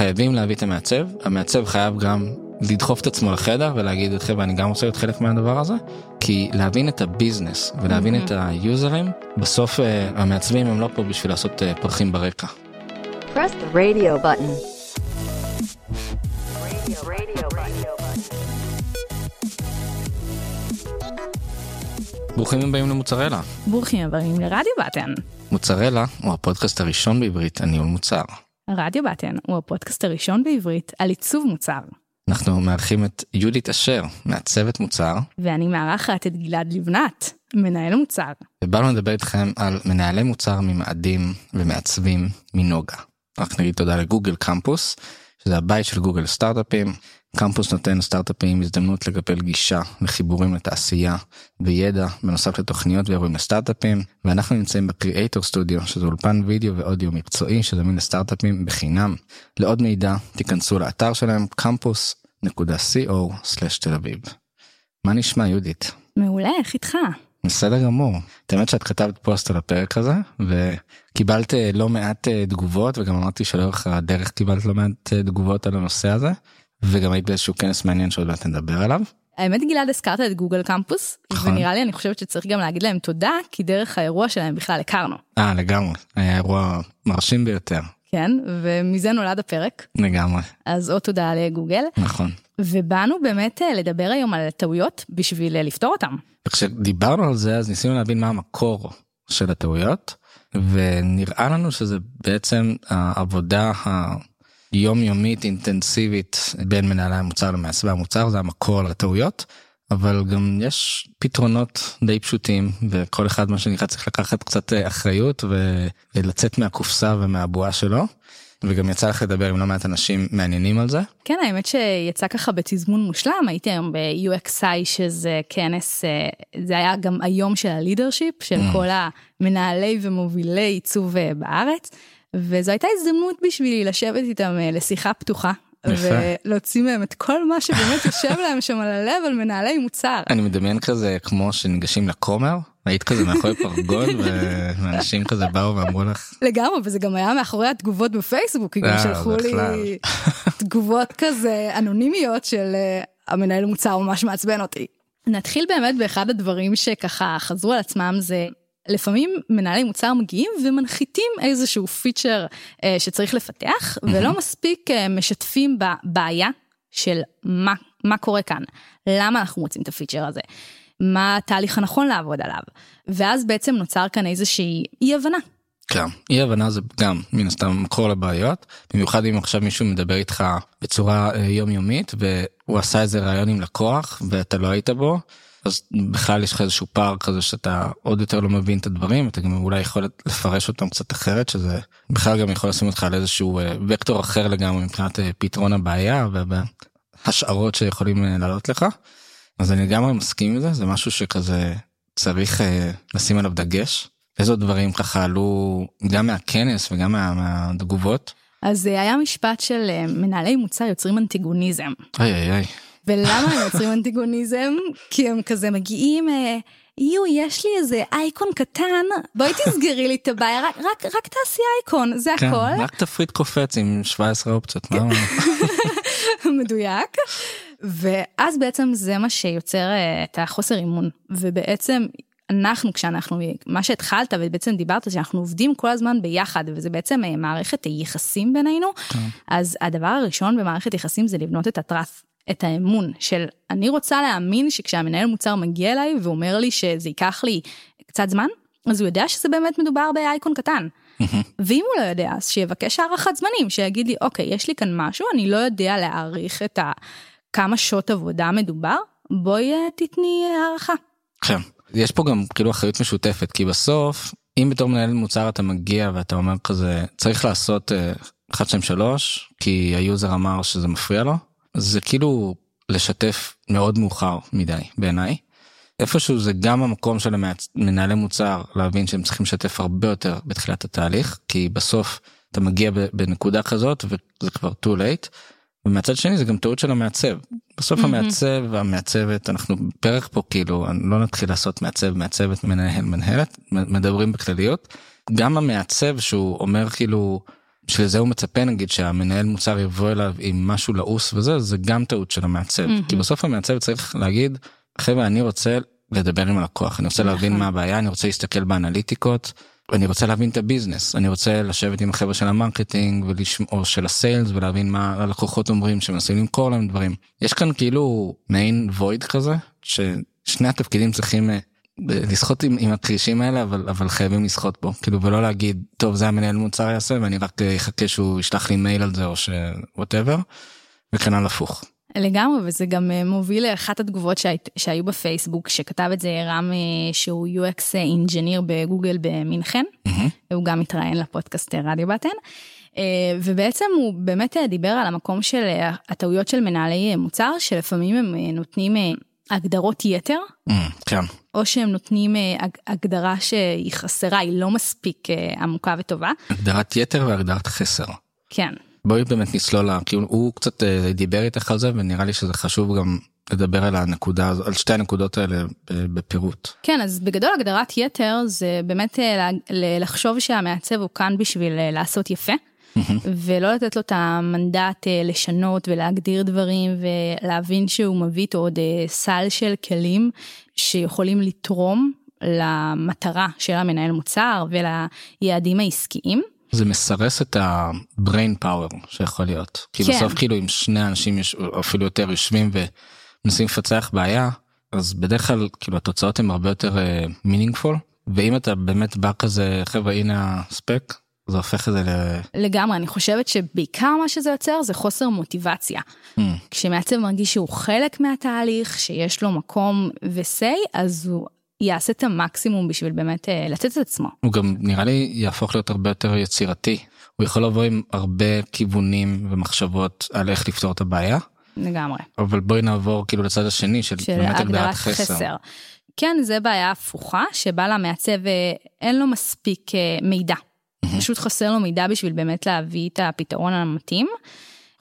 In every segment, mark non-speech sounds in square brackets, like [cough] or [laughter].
חייבים להביא את המעצב, המעצב חייב גם לדחוף את עצמו לחדר ולהגיד חבר'ה אני גם רוצה להיות חלק מהדבר הזה כי להבין את הביזנס ולהבין את היוזרים בסוף אה, המעצבים הם לא פה בשביל לעשות אה, פרחים ברקע. Press the radio button. ברוכים הבאים למוצרלה. ברוכים הבאים לרדיו בטן. מוצרלה הוא הפודקאסט הראשון בעברית על ניהול מוצר. רדיו בטן הוא הפודקאסט הראשון בעברית על עיצוב מוצר. אנחנו מארחים את יהודית אשר, מעצבת מוצר, ואני מארחת את גלעד לבנת, מנהל מוצר. ובאנו לדבר איתכם על מנהלי מוצר ממאדים ומעצבים מנוגה. רק נגיד תודה לגוגל קמפוס, שזה הבית של גוגל סטארט-אפים. קמפוס נותן לסטארט-אפים הזדמנות לקבל גישה לחיבורים לתעשייה וידע בנוסף לתוכניות ואירועים לסטארט-אפים ואנחנו נמצאים בקריאייטור סטודיו שזה אולפן וידאו ואודיו מקצועי שזמין לסטארט-אפים בחינם. לעוד מידע תיכנסו לאתר שלהם campus.co/תל אביב. מה נשמע יהודית? מעולה, איך איתך? בסדר גמור. את האמת שאת כתבת פוסט על הפרק הזה וקיבלת אה, לא מעט אה, תגובות וגם אמרתי שלאורך הדרך קיבלת לא מעט אה, תגובות על הנושא הזה וגם היית באיזשהו כנס מעניין שעוד מעט נדבר עליו. האמת גלעד הזכרת את גוגל קמפוס, נכון. ונראה לי אני חושבת שצריך גם להגיד להם תודה, כי דרך האירוע שלהם בכלל הכרנו. אה לגמרי היה אירוע מרשים ביותר כן, ומזה נולד הפרק, לגמרי אז עוד תודה לגוגל. נכון. ובאנו באמת אה, לדבר היום על טעויות בשביל אה, לפתור אותם. כשדיברנו על זה אז ניסינו להבין מה המקור של הטעויות ונראה לנו שזה בעצם העבודה היומיומית אינטנסיבית בין מנהלי המוצר למעצבי המוצר זה המקור לטעויות. אבל גם יש פתרונות די פשוטים וכל אחד מה שנקרא צריך לקחת קצת אה, אחריות ולצאת מהקופסה ומהבועה שלו. וגם יצא לך לדבר עם לא מעט אנשים מעניינים על זה. כן, האמת שיצא ככה בתזמון מושלם, הייתי היום ב-UXI שזה כנס, אה, זה היה גם היום של הלידרשיפ, של Mm. כל המנהלי ומובילי עיצוב אה, בארץ, וזו הייתה הזדמנות בשבילי לשבת איתם לשיחה פתוחה. ולהוציא מהם את כל מה שבאמת יושב להם שם על הלב על מנהלי מוצר. אני מדמיין כזה כמו שניגשים לכומר היית כזה מאחורי פרגוד [laughs] ואנשים כזה באו ואמרו לך לגמרי, וזה גם היה מאחורי התגובות בפייסבוק, כי גם אה, שלחו לי. [laughs] תגובות כזה אנונימיות של אה, המנהל מוצר ממש מעצבן אותי. נתחיל באמת באחד הדברים שככה חזרו על עצמם זה לפעמים מנהלי מוצר מגיעים ומנחיתים איזשהו פיצ'ר אה, שצריך לפתח ולא מספיק אה, משתפים בבעיה של מה, מה קורה כאן, למה אנחנו רוצים את הפיצ'ר הזה, מה התהליך הנכון לעבוד עליו, ואז בעצם נוצר כאן איזושהי אי הבנה. כן, אי הבנה זה גם מן הסתם מקור לבעיות במיוחד אם עכשיו מישהו מדבר איתך בצורה אה, יומיומית והוא עשה איזה רעיון עם לקוח ואתה לא היית בו אז בכלל יש לך איזשהו פער כזה שאתה עוד יותר לא מבין את הדברים אתה גם אולי יכול לפרש אותם קצת אחרת שזה בכלל גם יכול לשים אותך על איזשהו אה, וקטור אחר לגמרי מבחינת אה, פתרון הבעיה והשערות שיכולים אה, לעלות לך. אז אני לגמרי מסכים עם זה זה משהו שכזה צריך לשים עליו דגש. איזה דברים ככה עלו גם מהכנס וגם מה, מהתגובות. אז היה משפט של מנהלי מוצר יוצרים אנטיגוניזם. איי איי איי. ולמה הם יוצרים אנטיגוניזם? כי הם כזה מגיעים, אה, יו, יש לי איזה אייקון קטן, בואי תסגרי לי את הבעיה, רק, רק, רק תעשי אייקון, זה כן, הכל. רק תפריט קופץ עם 17 אופציות. מה? [laughs] מדויק. ואז בעצם זה מה שיוצר אה, את החוסר אימון. ובעצם אנחנו, כשאנחנו, מה שהתחלת ובעצם דיברת, שאנחנו עובדים כל הזמן ביחד, וזה בעצם אה, מערכת יחסים בינינו, אז הדבר הראשון במערכת יחסים זה לבנות את הטראסט. את האמון של אני רוצה להאמין שכשהמנהל מוצר מגיע אליי ואומר לי שזה ייקח לי קצת זמן, אז הוא יודע שזה באמת מדובר באייקון קטן. [laughs] ואם הוא לא יודע, אז שיבקש הערכת זמנים, שיגיד לי, אוקיי, יש לי כאן משהו, אני לא יודע להעריך את ה... כמה שעות עבודה מדובר, בואי אה, תתני אה, הערכה. כן. יש פה גם כאילו אחריות משותפת כי בסוף אם בתור מנהל מוצר אתה מגיע ואתה אומר כזה צריך לעשות 1 2 3 כי ה-user אמר שזה מפריע לו זה כאילו לשתף מאוד מאוחר מדי בעיניי. איפשהו זה גם המקום של. מנהלי מוצר להבין שהם צריכים לשתף הרבה יותר בתחילת התהליך כי בסוף אתה מגיע בנקודה כזאת וזה כבר too late. ומצד שני זה גם טעות של המעצב בסוף מהמם. המעצב והמעצבת אנחנו פרק פה כאילו לא נתחיל לעשות מעצב מעצבת מנהל מנהלת מדברים בכלליות גם המעצב שהוא אומר כאילו בשביל זה הוא מצפה נגיד שהמנהל מוצר יבוא אליו עם משהו לעוס וזה, זה גם טעות של המעצב. כי בסוף המעצב צריך להגיד, חבר'ה, אני רוצה לדבר עם הלקוח, אני רוצה להבין נכון. מה הבעיה, אני רוצה להסתכל באנליטיקות, אני רוצה להבין את ה-business, אני רוצה לשבת עם החבר'ה של ה-marketing ולשמ... או של ה-sales ולהבין מה הלקוחות אומרים שמנסים למכור להם דברים. יש כאן כאילו מעין void כזה, ששני התפקידים צריכים אה, לשחות עם, עם הכרישים האלה אבל אבל חייבים לשחות בו כאילו ולא להגיד טוב זה המנהל מוצר יעשה ואני רק אה, אחכה שהוא ישלח לי מייל על זה או ש whatever. וכן להפך. לגמרי, וזה גם אה, מוביל לאחת התגובות שהיית, שהיו בפייסבוק, שכתב את זה רם, אה, שהוא UX engineer בגוגל במינכן, מהמם. הוא גם התראיין לפודקאסט רדיו בטן. ובעצם הוא באמת דיבר על המקום של הטעויות של מנהלי מוצר, שלפעמים הם נותנים הגדרות יתר, Mm, כן. או שהם נותנים אה, הג- הגדרה שהיא חסרה, היא לא מספיק אה, עמוקה וטובה. הגדרת יתר והגדרת חסר. כן, בואי באמת נצלול לה, כאילו הוא קצת אה, דיבר איתך על זה ונראה לי שזה חשוב גם לדבר על הנקודה על שתי הנקודות האלה בפירוט. כן, אז בגדול הגדרת יתר זה באמת לחשוב שהמעצב הוא כאן בשביל לעשות יפה, ולא לתת לו את המנדט אה, לשנות ולהגדיר דברים ולהבין שהוא מביא איתו עוד אה, סל של כלים שיכולים לתרום למטרה של המנהל מוצר וליעדים העסקיים. זה מסרס את ה-brain power שיכול להיות. כי כן. בסוף כאילו אם שני אנשים יש, אפילו יותר יושבים ומנסים לפצח בעיה, אז בדרך כלל כאילו התוצאות הן הרבה יותר אה, meaningful, ואם אתה באמת בא כזה חבר'ה הנה הספק, זה הופך את זה ל... לגמרי, אני חושבת שבעיקר מה שזה יוצר זה חוסר מוטיבציה. Hmm, כשמעצב מרגיש שהוא חלק מהתהליך, שיש לו מקום ו-say, אז הוא יעשה את המקסימום בשביל באמת אה, לתת את עצמו. הוא גם נראה לי יהפוך להיות הרבה יותר יצירתי. הוא יכול לבוא עם הרבה כיוונים ומחשבות על איך לפתור את הבעיה, לגמרי. אבל בואי נעבור כאילו לצד השני של, של באמת הגדרת חסר. כן, זה בעיה הפוכה, שבה למעצב אה, אין לו מספיק אה, מידע. פשוט חסר לו מידע בשביל באמת להביא את הפתרון המתאים.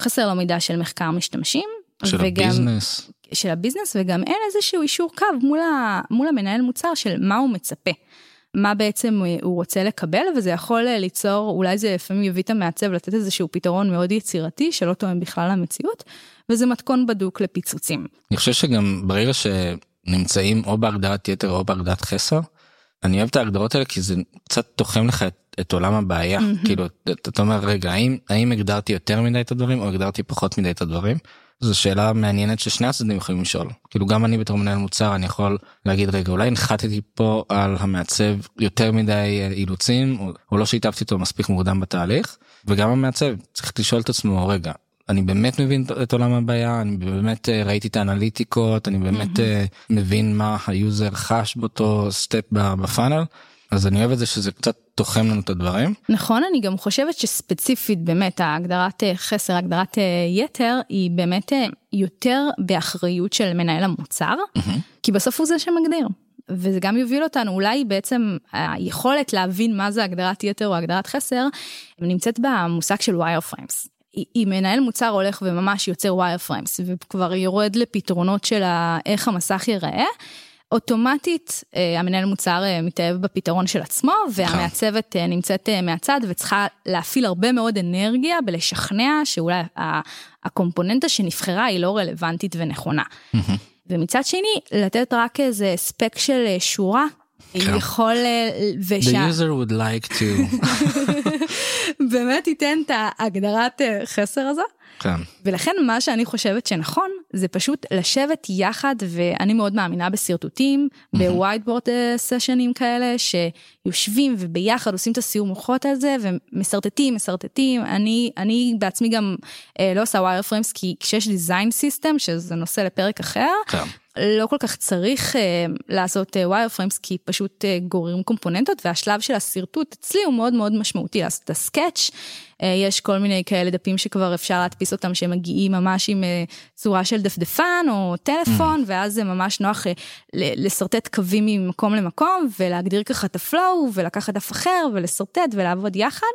חסר לו מידע של מחקר משתמשים. של וגם- הביזנס. של הביזנס וגם אין איזשהו אישור קו מול, ה, מול המנהל מוצר של מה הוא מצפה. מה בעצם אה, הוא רוצה לקבל וזה יכול אה, ליצור אולי זה לפעמים יביא את המעצב לתת איזשהו פתרון מאוד יצירתי שלא תואם בכלל למציאות וזה מתכון בדוק לפיצוצים. אני חושב שגם ברגע שנמצאים או בהגדרת יתר או בהגדרת חסר, אני אוהב את ההגדרות האלה כי זה קצת תוחם לך את, את עולם הבעיה. כאילו, אתה אומר, רגע, האם, האם הגדרתי יותר מדי את הדברים או הגדרתי פחות מדי את הדברים? זו שאלה מעניינת ששני הצדדים יכולים לשאול. כאילו גם אני בתור מנהל מוצר אני יכול להגיד רגע אולי הנחתתי פה על המעצב יותר מדי אה, אילוצים או, או לא שיתפתי אותו מספיק מוקדם בתהליך וגם המעצב צריך לשאול את עצמו רגע אני באמת מבין את עולם הבעיה אני באמת אה, ראיתי את האנליטיקות אני באמת אה, מבין מה ה user חש באותו step ב funnel אז אני אוהב את זה שזה קצת תוחם לנו את הדברים. נכון, אני גם חושבת שספציפית באמת ההגדרת אה, חסר, הגדרת אה, יתר, היא באמת אה, יותר באחריות של מנהל המוצר, כי בסוף הוא זה שמגדיר. וזה גם יוביל אותנו, אולי בעצם היכולת להבין מה זה הגדרת יתר או הגדרת חסר, נמצאת במושג של wireframes. אם מנהל מוצר הולך וממש יוצר wireframes וכבר יורד לפתרונות של איך המסך ייראה, אוטומטית אה, המנהל מוצר אה, מתאהב בפתרון של עצמו והמעצבת אה, נמצאת אה, מהצד וצריכה להפעיל הרבה מאוד אנרגיה בלשכנע שאולי הקומפוננטה שנבחרה היא לא רלוונטית ונכונה. ומצד שני לתת רק איזה spec של אה, שורה. כן. יכול אה, The user would like to. [laughs] באמת ייתן את ההגדרת אה, חסר הזו. כן. ולכן מה שאני חושבת שנכון זה פשוט לשבת יחד ואני מאוד מאמינה בשרטוטים ב whiteboard סשנים כאלה שיושבים וביחד עושים את הסיור מוחות על זה ומסרטטים מסרטטים אני אני בעצמי גם אה, לא עושה wireframes כי כשיש design system שזה נושא לפרק אחר כן. לא כל כך צריך אה, לעשות wireframes כי פשוט אה, גוררים קומפוננטות והשלב של השרטוט אצלי הוא מאוד מאוד משמעותי לעשות את ה sketch. אה, יש כל מיני כאלה דפים שכבר אפשר להדפיס אותם שמגיעים ממש עם אה, צורה של דפדפן או טלפון ואז זה ממש נוח אה, ל- לשרטט קווים ממקום למקום ולהגדיר ככה את ה flow ולקחת דף אחר ולשרטט ולעבוד יחד.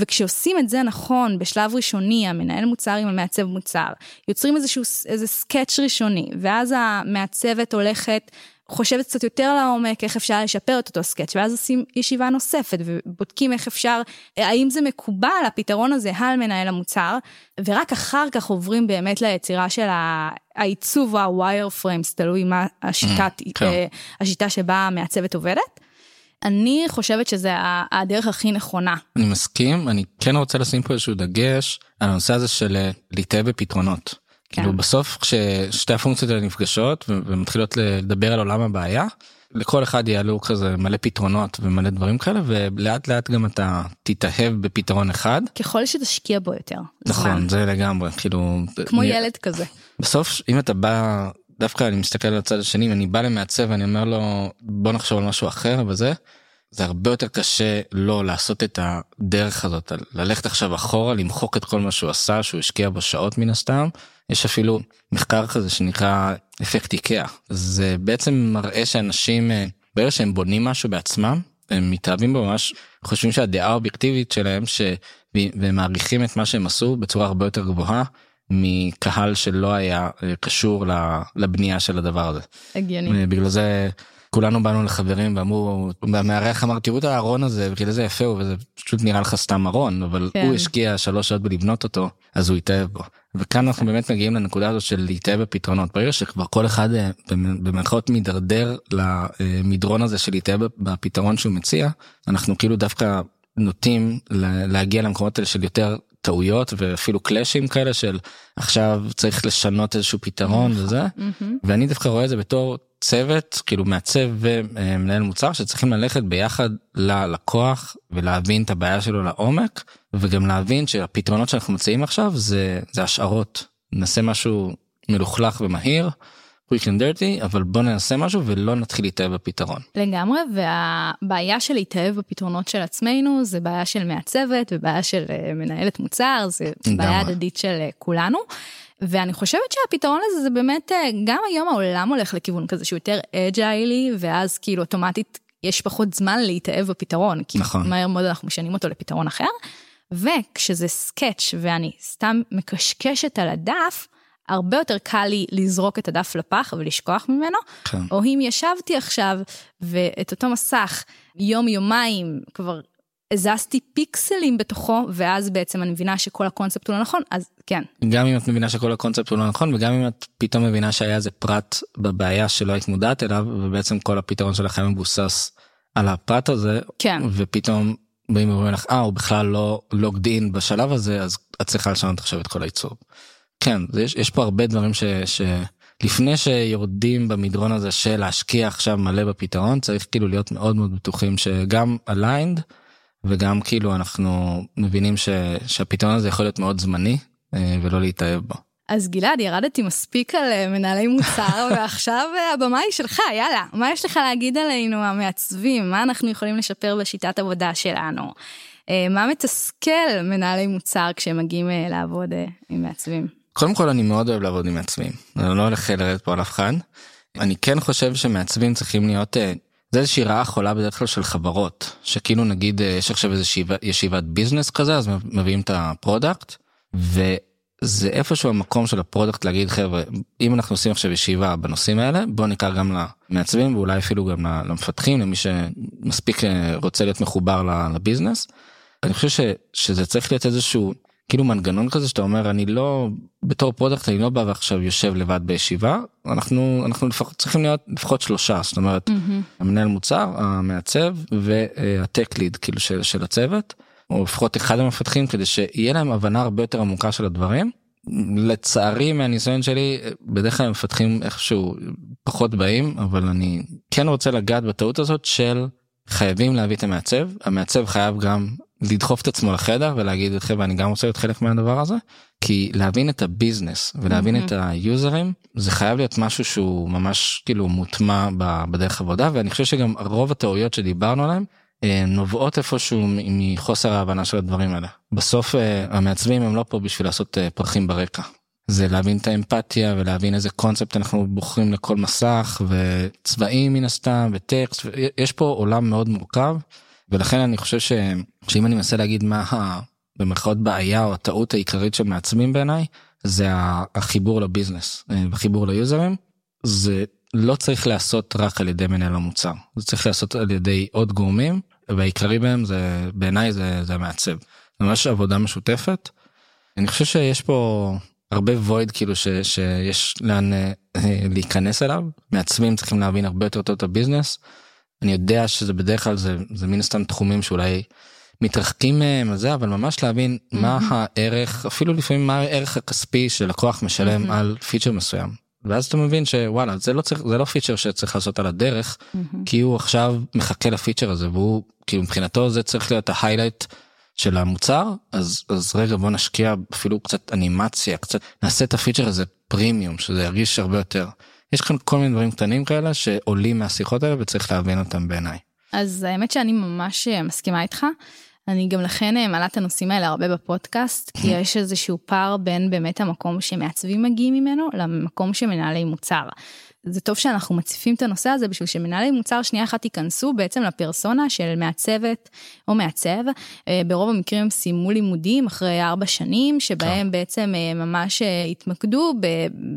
וכשעושים את זה נכון בשלב ראשוני המנהל מוצר עם המעצב מוצר יוצרים איזשהו איזה sketch ראשוני ואז המעצבת הולכת חושבת קצת יותר לעומק איך אפשר לשפר את אותו sketch, ואז עושים ישיבה נוספת ובודקים איך אפשר, האם זה מקובל הפתרון הזה על מנהל המוצר, ורק אחר כך עוברים באמת ליצירה של העיצוב או ה wireframes, תלוי מה השיטת, Mm, כן. אה, השיטה שבה המעצבת עובדת. אני חושבת שזה הדרך הכי נכונה. אני מסכים, אני כן רוצה לשים פה איזשהו דגש על הנושא הזה של אה, להתאהב בפתרונות. כן. כאילו בסוף כששתי הפונקציות האלה נפגשות ומתחילות לדבר על עולם הבעיה, לכל אחד יעלו כזה מלא פתרונות ומלא דברים כאלה ולאט לאט גם אתה תתאהב בפתרון אחד. ככל שתשקיע בו יותר. נכון, זמן. זה לגמרי, כאילו... כמו אני- ילד כזה. בסוף אם אתה בא דווקא אני מסתכל על הצד השני אני בא למעצב ואני אומר לו בוא נחשוב על משהו אחר וזה. זה הרבה יותר קשה לא לעשות את הדרך הזאת ללכת עכשיו אחורה למחוק את כל מה שהוא עשה שהוא השקיע בו שעות מן הסתם יש אפילו מחקר כזה שנקרא אפקט איקאה זה בעצם מראה שאנשים אה, ברגע שהם בונים משהו בעצמם הם מתאהבים בו ממש חושבים שהדעה האובייקטיבית שלהם ש... והם מעריכים את מה שהם עשו בצורה הרבה יותר גבוהה מקהל שלא היה אה, קשור לבנייה של הדבר הזה. הגיוני. בגלל זה כולנו באנו לחברים ואמרו המארח אמר תראו את הארון הזה וכאילו זה יפה הוא וזה פשוט נראה לך סתם ארון אבל כן. הוא השקיע שלוש שעות בלבנות אותו אז הוא התאהב בו. וכאן אנחנו באמת מגיעים לנקודה הזאת של להתאהב בפתרונות ברגע שכבר כל אחד אה, במ- במרכאות מידרדר למדרון הזה של להתאהב בפתרון שהוא מציע אנחנו כאילו דווקא נוטים לה- להגיע למקומות האלה של יותר טעויות ואפילו קלאשים כאלה של עכשיו צריך לשנות איזשהו פתרון וזה. מהמם. ואני דווקא רואה את זה בתור צוות כאילו מעצב ומנהל מוצר שצריכים ללכת ביחד ללקוח ולהבין את הבעיה שלו לעומק וגם להבין שהפתרונות שאנחנו מציעים עכשיו זה זה השערות. נעשה משהו מלוכלך ומהיר quick and dirty אבל בוא נעשה משהו ולא נתחיל להתאהב בפתרון. לגמרי, והבעיה של להתאהב בפתרונות של עצמנו זה בעיה של מעצבת ובעיה של אה, מנהלת מוצר, זה בעיה לגמרי. הדדית של אה, כולנו. ואני חושבת שהפתרון לזה זה באמת, אה, גם היום העולם הולך לכיוון כזה שהוא יותר אג'יילי, ואז כאילו אוטומטית יש פחות זמן להתאהב בפתרון, כי נכון. מהר מאוד אנחנו משנים אותו לפתרון אחר. וכשזה סקץ' ואני סתם מקשקשת על הדף, הרבה יותר קל לי לזרוק את הדף לפח ולשכוח ממנו, כן. או אם ישבתי עכשיו ואת אותו מסך יום יומיים כבר הזזתי פיקסלים בתוכו ואז בעצם אני מבינה שכל הקונספט הוא לא נכון אז כן גם אם את מבינה שכל הקונספט הוא לא נכון וגם אם את פתאום מבינה שהיה איזה פרט בבעיה שלא היית מודעת אליו ובעצם כל הפתרון היה מבוסס על הפרט הזה כן ופתאום באים ואומרים לך אה הוא בכלל לא לוגד אין בשלב הזה אז את צריכה לשנות עכשיו את כל הייצור. כן יש, יש פה הרבה דברים ש, שלפני שיורדים במדרון הזה של להשקיע עכשיו מלא בפתרון צריך כאילו להיות מאוד מאוד בטוחים שגם aligned וגם כאילו אנחנו מבינים ש, שהפתרון הזה יכול להיות מאוד זמני אה, ולא להתאהב בו. אז גלעד ירדתי מספיק על אה, מנהלי מוצר [laughs] ועכשיו אה, הבמה היא שלך יאללה מה יש לך להגיד עלינו המעצבים מה אנחנו יכולים לשפר בשיטת עבודה שלנו. מה מתסכל מנהלי מוצר כשהם מגיעים לעבוד עם מעצבים. קודם כל אני מאוד אוהב לעבוד עם מעצבים אני לא הולך לרדת פה על אף אחד. אני כן חושב שמעצבים צריכים להיות אה, זה איזושהי רעה חולה בדרך כלל של חברות שכאילו נגיד אה, יש עכשיו איזה ישיבת, business כזה אז מביאים את ה product וזה איפשהו המקום של ה product להגיד חבר'ה אם אנחנו עושים עכשיו ישיבה בנושאים האלה בוא ניקח גם למעצבים ואולי אפילו גם למפתחים למי שמספיק אה, רוצה להיות מחובר ל business. אני חושב ש, שזה צריך להיות איזשהו כאילו מנגנון כזה שאתה אומר אני לא בתור product אני לא בא ועכשיו יושב לבד בישיבה. אנחנו אנחנו לפחות צריכים להיות לפחות שלושה זאת אומרת המנהל מוצר המעצב וה tech lead כאילו של, של הצוות או לפחות אחד המפתחים כדי שיהיה להם הבנה הרבה יותר עמוקה של הדברים. לצערי מהניסיון שלי בדרך כלל מפתחים איכשהו פחות באים אבל אני כן רוצה לגעת בטעות הזאת של חייבים להביא את המעצב. המעצב חייב גם לדחוף את עצמו לחדר ולהגיד חבר'ה אני גם רוצה להיות חלק מהדבר הזה כי להבין את הביזנס ולהבין את היוזרים זה חייב להיות משהו שהוא ממש כאילו מוטמע בדרך עבודה ואני חושב שגם רוב הטעויות שדיברנו עליהם אה, נובעות איפשהו מחוסר ההבנה של הדברים האלה בסוף אה, המעצבים הם לא פה בשביל לעשות אה, פרחים ברקע. זה להבין את האמפתיה ולהבין איזה קונספט אנחנו בוחרים לכל מסך וצבעים מן הסתם וטקסט יש פה עולם מאוד מורכב ולכן אני חושב ש... שאם אני מנסה להגיד מה ה... במרכאות בעיה או הטעות העיקרית של מעצבים בעיניי זה החיבור לביזנס אה, החיבור ליוזרים זה לא צריך להיעשות רק על ידי מנהל המוצר זה צריך להיעשות על ידי עוד גורמים והעיקרי בהם זה בעיניי זה זה מעצב. ממש עבודה משותפת. אני חושב שיש פה הרבה וויד כאילו ש, שיש לאן אה, להיכנס אליו מעצבים צריכים להבין הרבה יותר טוב את ה business. אני יודע שזה בדרך כלל זה זה מן הסתם תחומים שאולי מתרחקים מהם וזה אבל ממש להבין mm-hmm. מה הערך אפילו לפעמים מה הערך הכספי שלקוח משלם mm-hmm. על פיצ'ר מסוים. ואז אתה מבין שוואלה זה לא צריך זה לא פיצ'ר שצריך לעשות על הדרך mm-hmm. כי הוא עכשיו מחכה לפיצ'ר הזה והוא כאילו מבחינתו זה צריך להיות ה highlight של המוצר אז אז רגע בוא נשקיע אפילו קצת אנימציה קצת נעשה את הפיצ'ר הזה פרימיום שזה ירגיש הרבה יותר. יש כאן כל מיני דברים קטנים כאלה שעולים מהשיחות האלה וצריך להבין אותם בעיניי. אז האמת שאני ממש אה, מסכימה איתך. אני גם לכן אה, מעלה את הנושאים האלה הרבה בפודקאסט, כי יש איזשהו פער בין באמת המקום שמעצבים מגיעים ממנו למקום שמנהלי מוצר. זה טוב שאנחנו מציפים את הנושא הזה בשביל שמנהלי מוצר שנייה אחת ייכנסו בעצם לפרסונה של מעצבת או מעצב. אה, ברוב המקרים הם סיימו לימודים אחרי ארבע שנים, שבהם כן. בעצם אה, ממש התמקדו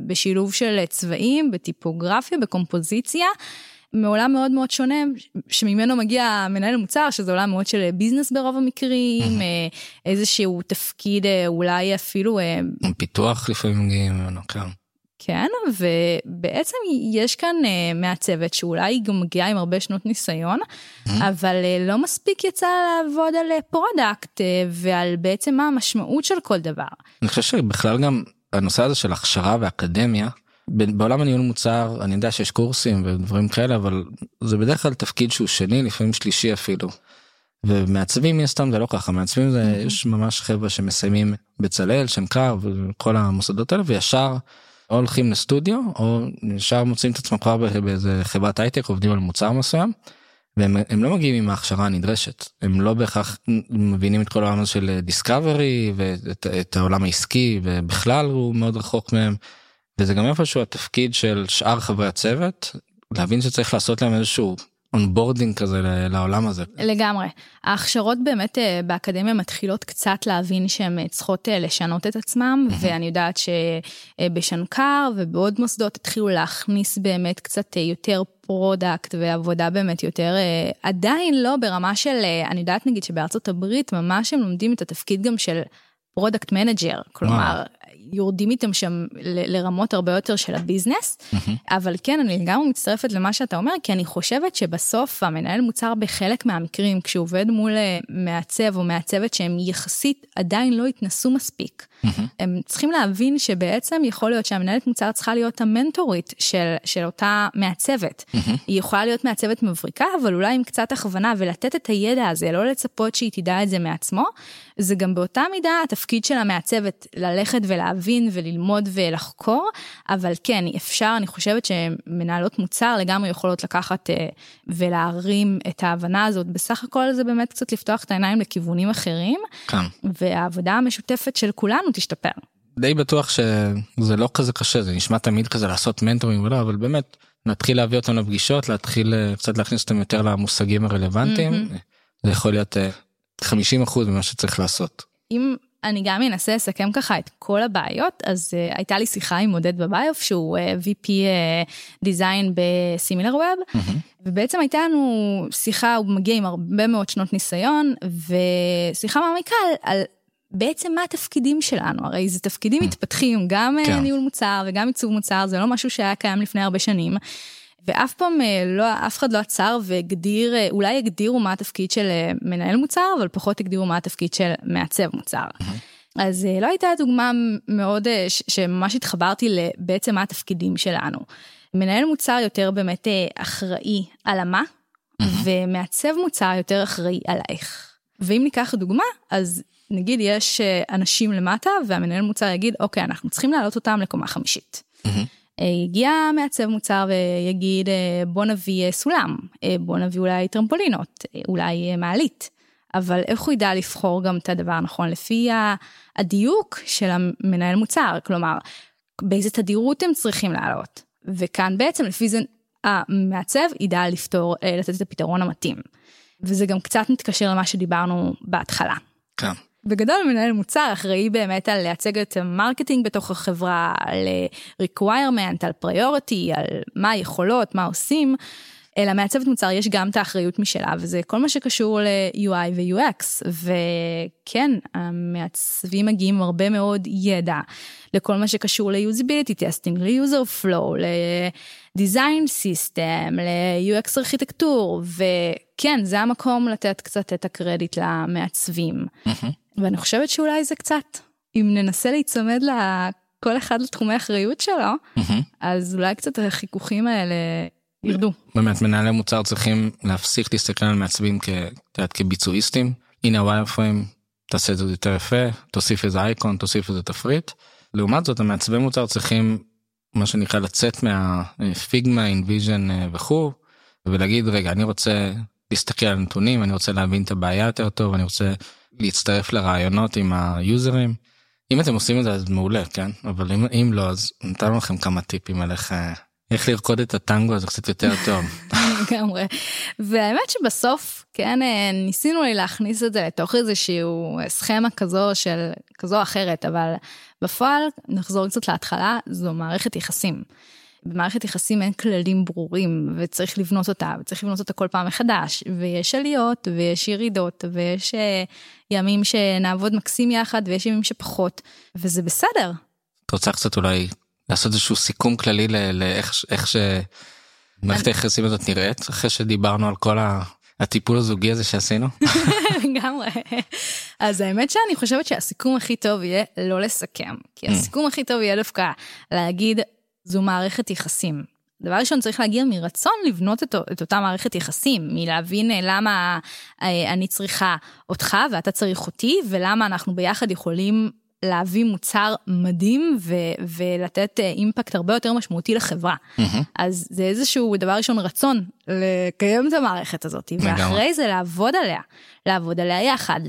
בשילוב של צבעים, בטיפוגרפיה, בקומפוזיציה. מעולם מאוד מאוד שונה שממנו מגיע מנהל מוצר שזה עולם מאוד של business ברוב המקרים אה, איזשהו תפקיד אה, אולי אפילו אה, פיתוח לפעמים כן. כן ובעצם יש כאן מעצבת שאולי גם מגיעה עם הרבה שנות ניסיון אבל לא מספיק יצא לעבוד על product ועל בעצם מה המשמעות של כל דבר. אני חושב שבכלל גם הנושא הזה של הכשרה ואקדמיה. בעולם הניהול מוצר אני יודע שיש קורסים ודברים כאלה אבל זה בדרך כלל תפקיד שהוא שני לפעמים שלישי אפילו. ומעצבים מן הסתם זה לא ככה מעצבים זה mm-hmm. יש ממש חברה שמסיימים בצלאל שנקר וכל המוסדות האלה וישר או הולכים לסטודיו או ישר מוצאים את עצמם כבר באיזה חברת הייטק עובדים על מוצר מסוים. והם לא מגיעים עם ההכשרה הנדרשת הם לא בהכרח מבינים את כל העולם של discovery ואת העולם העסקי ובכלל הוא מאוד רחוק מהם. וזה גם איפשהו התפקיד של שאר חברי הצוות להבין שצריך לעשות להם איזשהו onboarding כזה לעולם הזה. לגמרי. ההכשרות באמת אה, באקדמיה מתחילות קצת להבין שהן אה, צריכות אה, לשנות את עצמם mm-hmm. ואני יודעת שבשנקר ובעוד מוסדות התחילו להכניס באמת קצת יותר product ועבודה באמת יותר עדיין לא ברמה של אני יודעת נגיד שבארצות הברית ממש הם לומדים את התפקיד גם של product manager כלומר יורדים איתם שם לרמות הרבה יותר של ה business. אבל כן, אני לגמרי מצטרפת למה שאתה אומר, כי אני חושבת שבסוף המנהל מוצר בחלק מהמקרים, כשהוא עובד מול אה, מעצב או מעצבת שהם יחסית עדיין לא התנסו מספיק. הם צריכים להבין שבעצם יכול להיות שהמנהלת מוצר צריכה להיות המנטורית של, של אותה מעצבת. היא יכולה להיות מעצבת מבריקה, אבל אולי עם קצת הכוונה ולתת את הידע הזה, לא לצפות שהיא תדע את זה מעצמו. זה גם באותה מידה התפקיד של המעצבת ללכת ולהבין וללמוד ולחקור, אבל כן, אפשר, אני חושבת שמנהלות מוצר לגמרי יכולות לקחת אה, ולהרים את ההבנה הזאת. בסך הכל זה באמת קצת לפתוח את העיניים לכיוונים אחרים, כן. והעבודה המשותפת של כולנו תשתפר. די בטוח שזה לא כזה קשה, זה נשמע תמיד כזה לעשות מנטורים ולא, אבל באמת, נתחיל להביא אותם לפגישות, להתחיל אה, קצת להכניס אותם יותר למושגים הרלוונטיים. Mm-hmm. זה יכול להיות אה, 50% ממה שצריך לעשות. אם אני גם אנסה לסכם ככה את כל הבעיות, אז uh, הייתה לי שיחה עם עודד בביוף שהוא uh, VP uh, Design בסימילר ווב, mm-hmm. ובעצם הייתה לנו שיחה, הוא מגיע עם הרבה מאוד שנות ניסיון, ושיחה מעמיקה על, על בעצם מה התפקידים שלנו, הרי זה תפקידים. מתפתחים, גם כן. ניהול מוצר וגם עיצוב מוצר, זה לא משהו שהיה קיים לפני הרבה שנים. ואף פעם אה, לא, אף אחד לא עצר והגדיר, אה, אולי הגדירו מה התפקיד של אה, מנהל מוצר, אבל פחות הגדירו מה התפקיד של מעצב מוצר. אז לא הייתה דוגמה מאוד, שממש התחברתי לבעצם מה התפקידים שלנו. מנהל מוצר יותר באמת אחראי על המה, ומעצב מוצר יותר אחראי על האיך. ואם ניקח דוגמה, אז נגיד יש אנשים למטה, והמנהל מוצר יגיד, אוקיי, אנחנו צריכים להעלות אותם לקומה חמישית. יגיע מעצב מוצר ויגיד אה, בוא נביא אה, סולם, אה, בוא נביא אולי טרמפולינות, אולי מעלית. אבל איך הוא ידע לבחור גם את הדבר הנכון לפי הדיוק של המנהל מוצר, כלומר, באיזה תדירות הם צריכים לעלות. וכאן בעצם לפי זה המעצב ידע לפתור, לתת את הפתרון המתאים. וזה גם קצת מתקשר למה שדיברנו בהתחלה. כן. בגדול מנהל מוצר אחראי באמת על לייצג את ה marketing בתוך החברה, על אה, requirement, על priority, על מה היכולות, מה עושים. אלא מעצבת מוצר יש גם את האחריות משלה, וזה כל מה שקשור ל-UI ו-UX. וכן, המעצבים מגיעים עם הרבה מאוד ידע לכל מה שקשור ל-usability testing, ל-user flow, ל-design system, ל-UX ארכיטקטור, וכן, זה המקום לתת קצת את הקרדיט למעצבים. Mm-hmm. ואני חושבת שאולי זה קצת, אם ננסה להיצמד לכל אחד לתחומי אחריות שלו, mm-hmm. אז אולי קצת החיכוכים האלה ירדו. באמת מנהלי מוצר צריכים להפסיק להסתכל על מעצבים כביצועיסטים. הנה הווייר פריים, תעשה את זה יותר יפה, תוסיף איזה אייקון, תוסיף איזה תפריט. לעומת זאת המעצבי מוצר צריכים מה שנקרא לצאת מהפיגמה, אינביז'ן אה, וכו', ולהגיד רגע אני רוצה להסתכל על נתונים, אני רוצה להבין את הבעיה יותר טוב, אני רוצה להצטרף לרעיונות עם היוזרים. אם אתם עושים את זה אז מעולה כן אבל אם, אם לא אז נתנו לכם כמה טיפים על איך אה, איך לרקוד את הטנגו הזה קצת יותר טוב. לגמרי. והאמת שבסוף כן אה, ניסינו לי להכניס את זה לתוך איזשהו סכמה כזו של כזו או אחרת אבל בפועל נחזור קצת להתחלה זו מערכת יחסים. במערכת יחסים אין כללים ברורים וצריך לבנות אותה וצריך לבנות אותה כל פעם מחדש ויש עליות ויש ירידות ויש אה, ימים שנעבוד מקסים יחד ויש ימים שפחות וזה בסדר. את רוצה קצת אולי לעשות איזשהו סיכום כללי לאיך שמערכת היחסים הזאת נראית אחרי שדיברנו על כל הטיפול הזוגי הזה שעשינו. [laughs] לגמרי. אז האמת שאני חושבת שהסיכום הכי טוב יהיה לא לסכם כי mm. הסיכום הכי טוב יהיה דווקא להגיד זו מערכת יחסים. דבר ראשון צריך להגיע מרצון לבנות את, את אותה מערכת יחסים, מלהבין אה, למה אה, אני צריכה אותך ואתה צריך אותי ולמה אנחנו ביחד יכולים להביא מוצר מדהים ו- ולתת אימפקט הרבה יותר משמעותי לחברה. Mm-hmm. אז זה איזשהו דבר ראשון רצון לקיים את המערכת הזאת ואחרי זה לעבוד עליה, לעבוד עליה יחד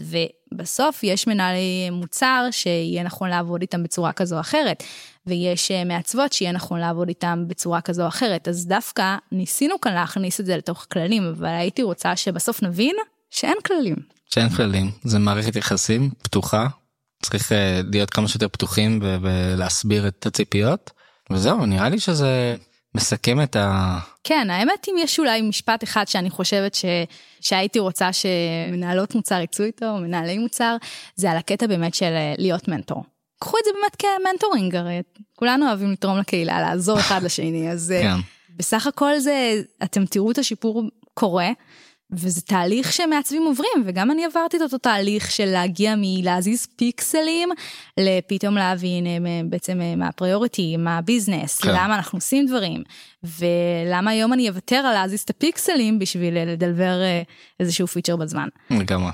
ובסוף יש מנהלי מוצר שיהיה נכון לעבוד איתם בצורה כזו או אחרת ויש אה, מעצבות שיהיה נכון לעבוד איתם בצורה כזו או אחרת אז דווקא ניסינו כאן להכניס את זה לתוך כללים אבל הייתי רוצה שבסוף נבין שאין כללים. שאין כללים זה מערכת יחסים פתוחה צריך אה, להיות כמה שיותר פתוחים ולהסביר את הציפיות וזהו נראה לי שזה מסכם את ה... כן האמת אם יש אולי משפט אחד שאני חושבת ש... שהייתי רוצה שמנהלות מוצר יצאו איתו מנהלי מוצר זה על הקטע באמת של אה, להיות מנטור. קחו את זה באמת כמנטורינג הרי כולנו אוהבים לתרום לקהילה לעזור אחד לשני אז אה, כן. בסך הכל זה אתם תראו את השיפור קורה. וזה תהליך שמעצבים עוברים וגם אני עברתי את אותו תהליך של להגיע מלהזיז פיקסלים לפתאום להבין אה, בעצם אה, מה ה priority מה ה business כן. למה אנחנו עושים דברים ולמה היום אני אוותר על להזיז את הפיקסלים בשביל אה, לדלבר איזשהו פיצ'ר בזמן. לגמרי.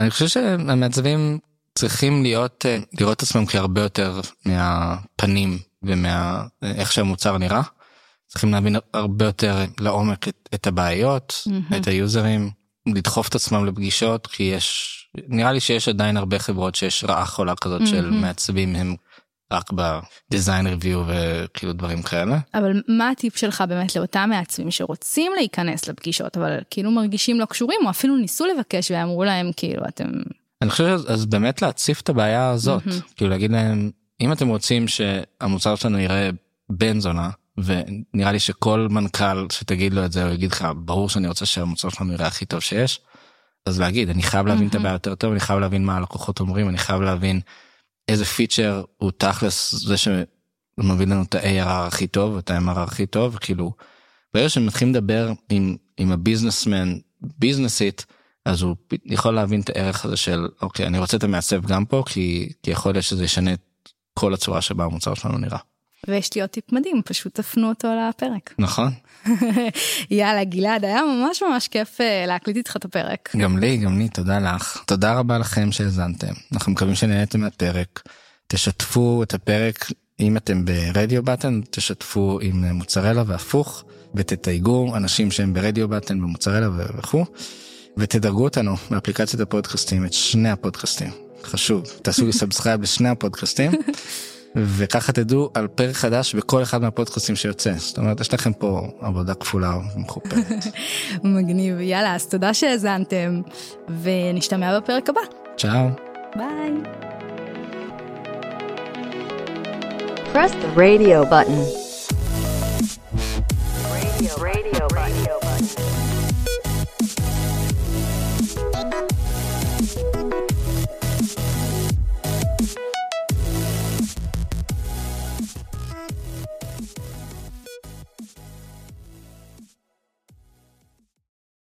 אני חושב שהמעצבים צריכים להיות לראות את עצמם כהרבה יותר מהפנים ומה איך שהמוצר נראה. צריכים להבין הרבה יותר לעומק את, את הבעיות, mm-hmm. את היוזרים, לדחוף את עצמם לפגישות, כי יש, נראה לי שיש עדיין הרבה חברות שיש רעה חולה כזאת mm-hmm. של מעצבים הם רק בדיזיין ריוויו וכאילו דברים כאלה. אבל מה הטיפ שלך באמת לאותם מעצבים שרוצים להיכנס לפגישות אבל כאילו מרגישים לא קשורים או אפילו ניסו לבקש ואמרו להם כאילו אתם. אני חושב אז באמת להציף את הבעיה הזאת mm-hmm. כאילו להגיד להם אם אתם רוצים שהמוצר שלנו יראה בן זונה ונראה לי שכל מנכ"ל שתגיד לו את זה הוא יגיד לך ברור שאני רוצה שהמוצר שלנו יראה הכי טוב שיש. אז להגיד אני חייב להבין את הבעיה יותר טוב אני חייב להבין מה הלקוחות אומרים אני חייב להבין איזה פיצ'ר הוא תכלס זה שמביא לנו את ה-ARR הכי טוב את ה-MRR הכי טוב כאילו. ברגע שמתחילים לדבר עם עם הביזנסמן ביזנסית אז הוא יכול להבין את הערך הזה של אוקיי אני רוצה את המעצב גם פה כי, כי יכול להיות שזה ישנה את כל הצורה שבה המוצר שלנו נראה. ויש לי עוד טיפ מדהים, פשוט תפנו אותו לפרק. נכון. [laughs] יאללה גלעד, היה ממש ממש כיף אה, להקליט איתך את הפרק. גם לי, גם לי, תודה לך. תודה רבה לכם שהאזנתם. אנחנו מקווים שנהנתם מהפרק. תשתפו את הפרק, אם אתם ברדיו בטן, תשתפו עם מוצרלה והפוך, ותתייגו אנשים שהם ברדיו בטן במוצרלה וכו', ותדרגו אותנו באפליקציית הפודקאסטים, את שני הפודקאסטים. חשוב, תעשו לי [laughs] subscribe לשני הפודקאסטים. וככה תדעו על פרק חדש בכל אחד מהפודקאסטים שיוצא. זאת אומרת, יש לכם פה עבודה כפולה ומכופלת. [laughs] מגניב, יאללה, אז תודה שהאזנתם, ונשתמע בפרק הבא. צ'או. ביי. Press the radio button. Radio, radio.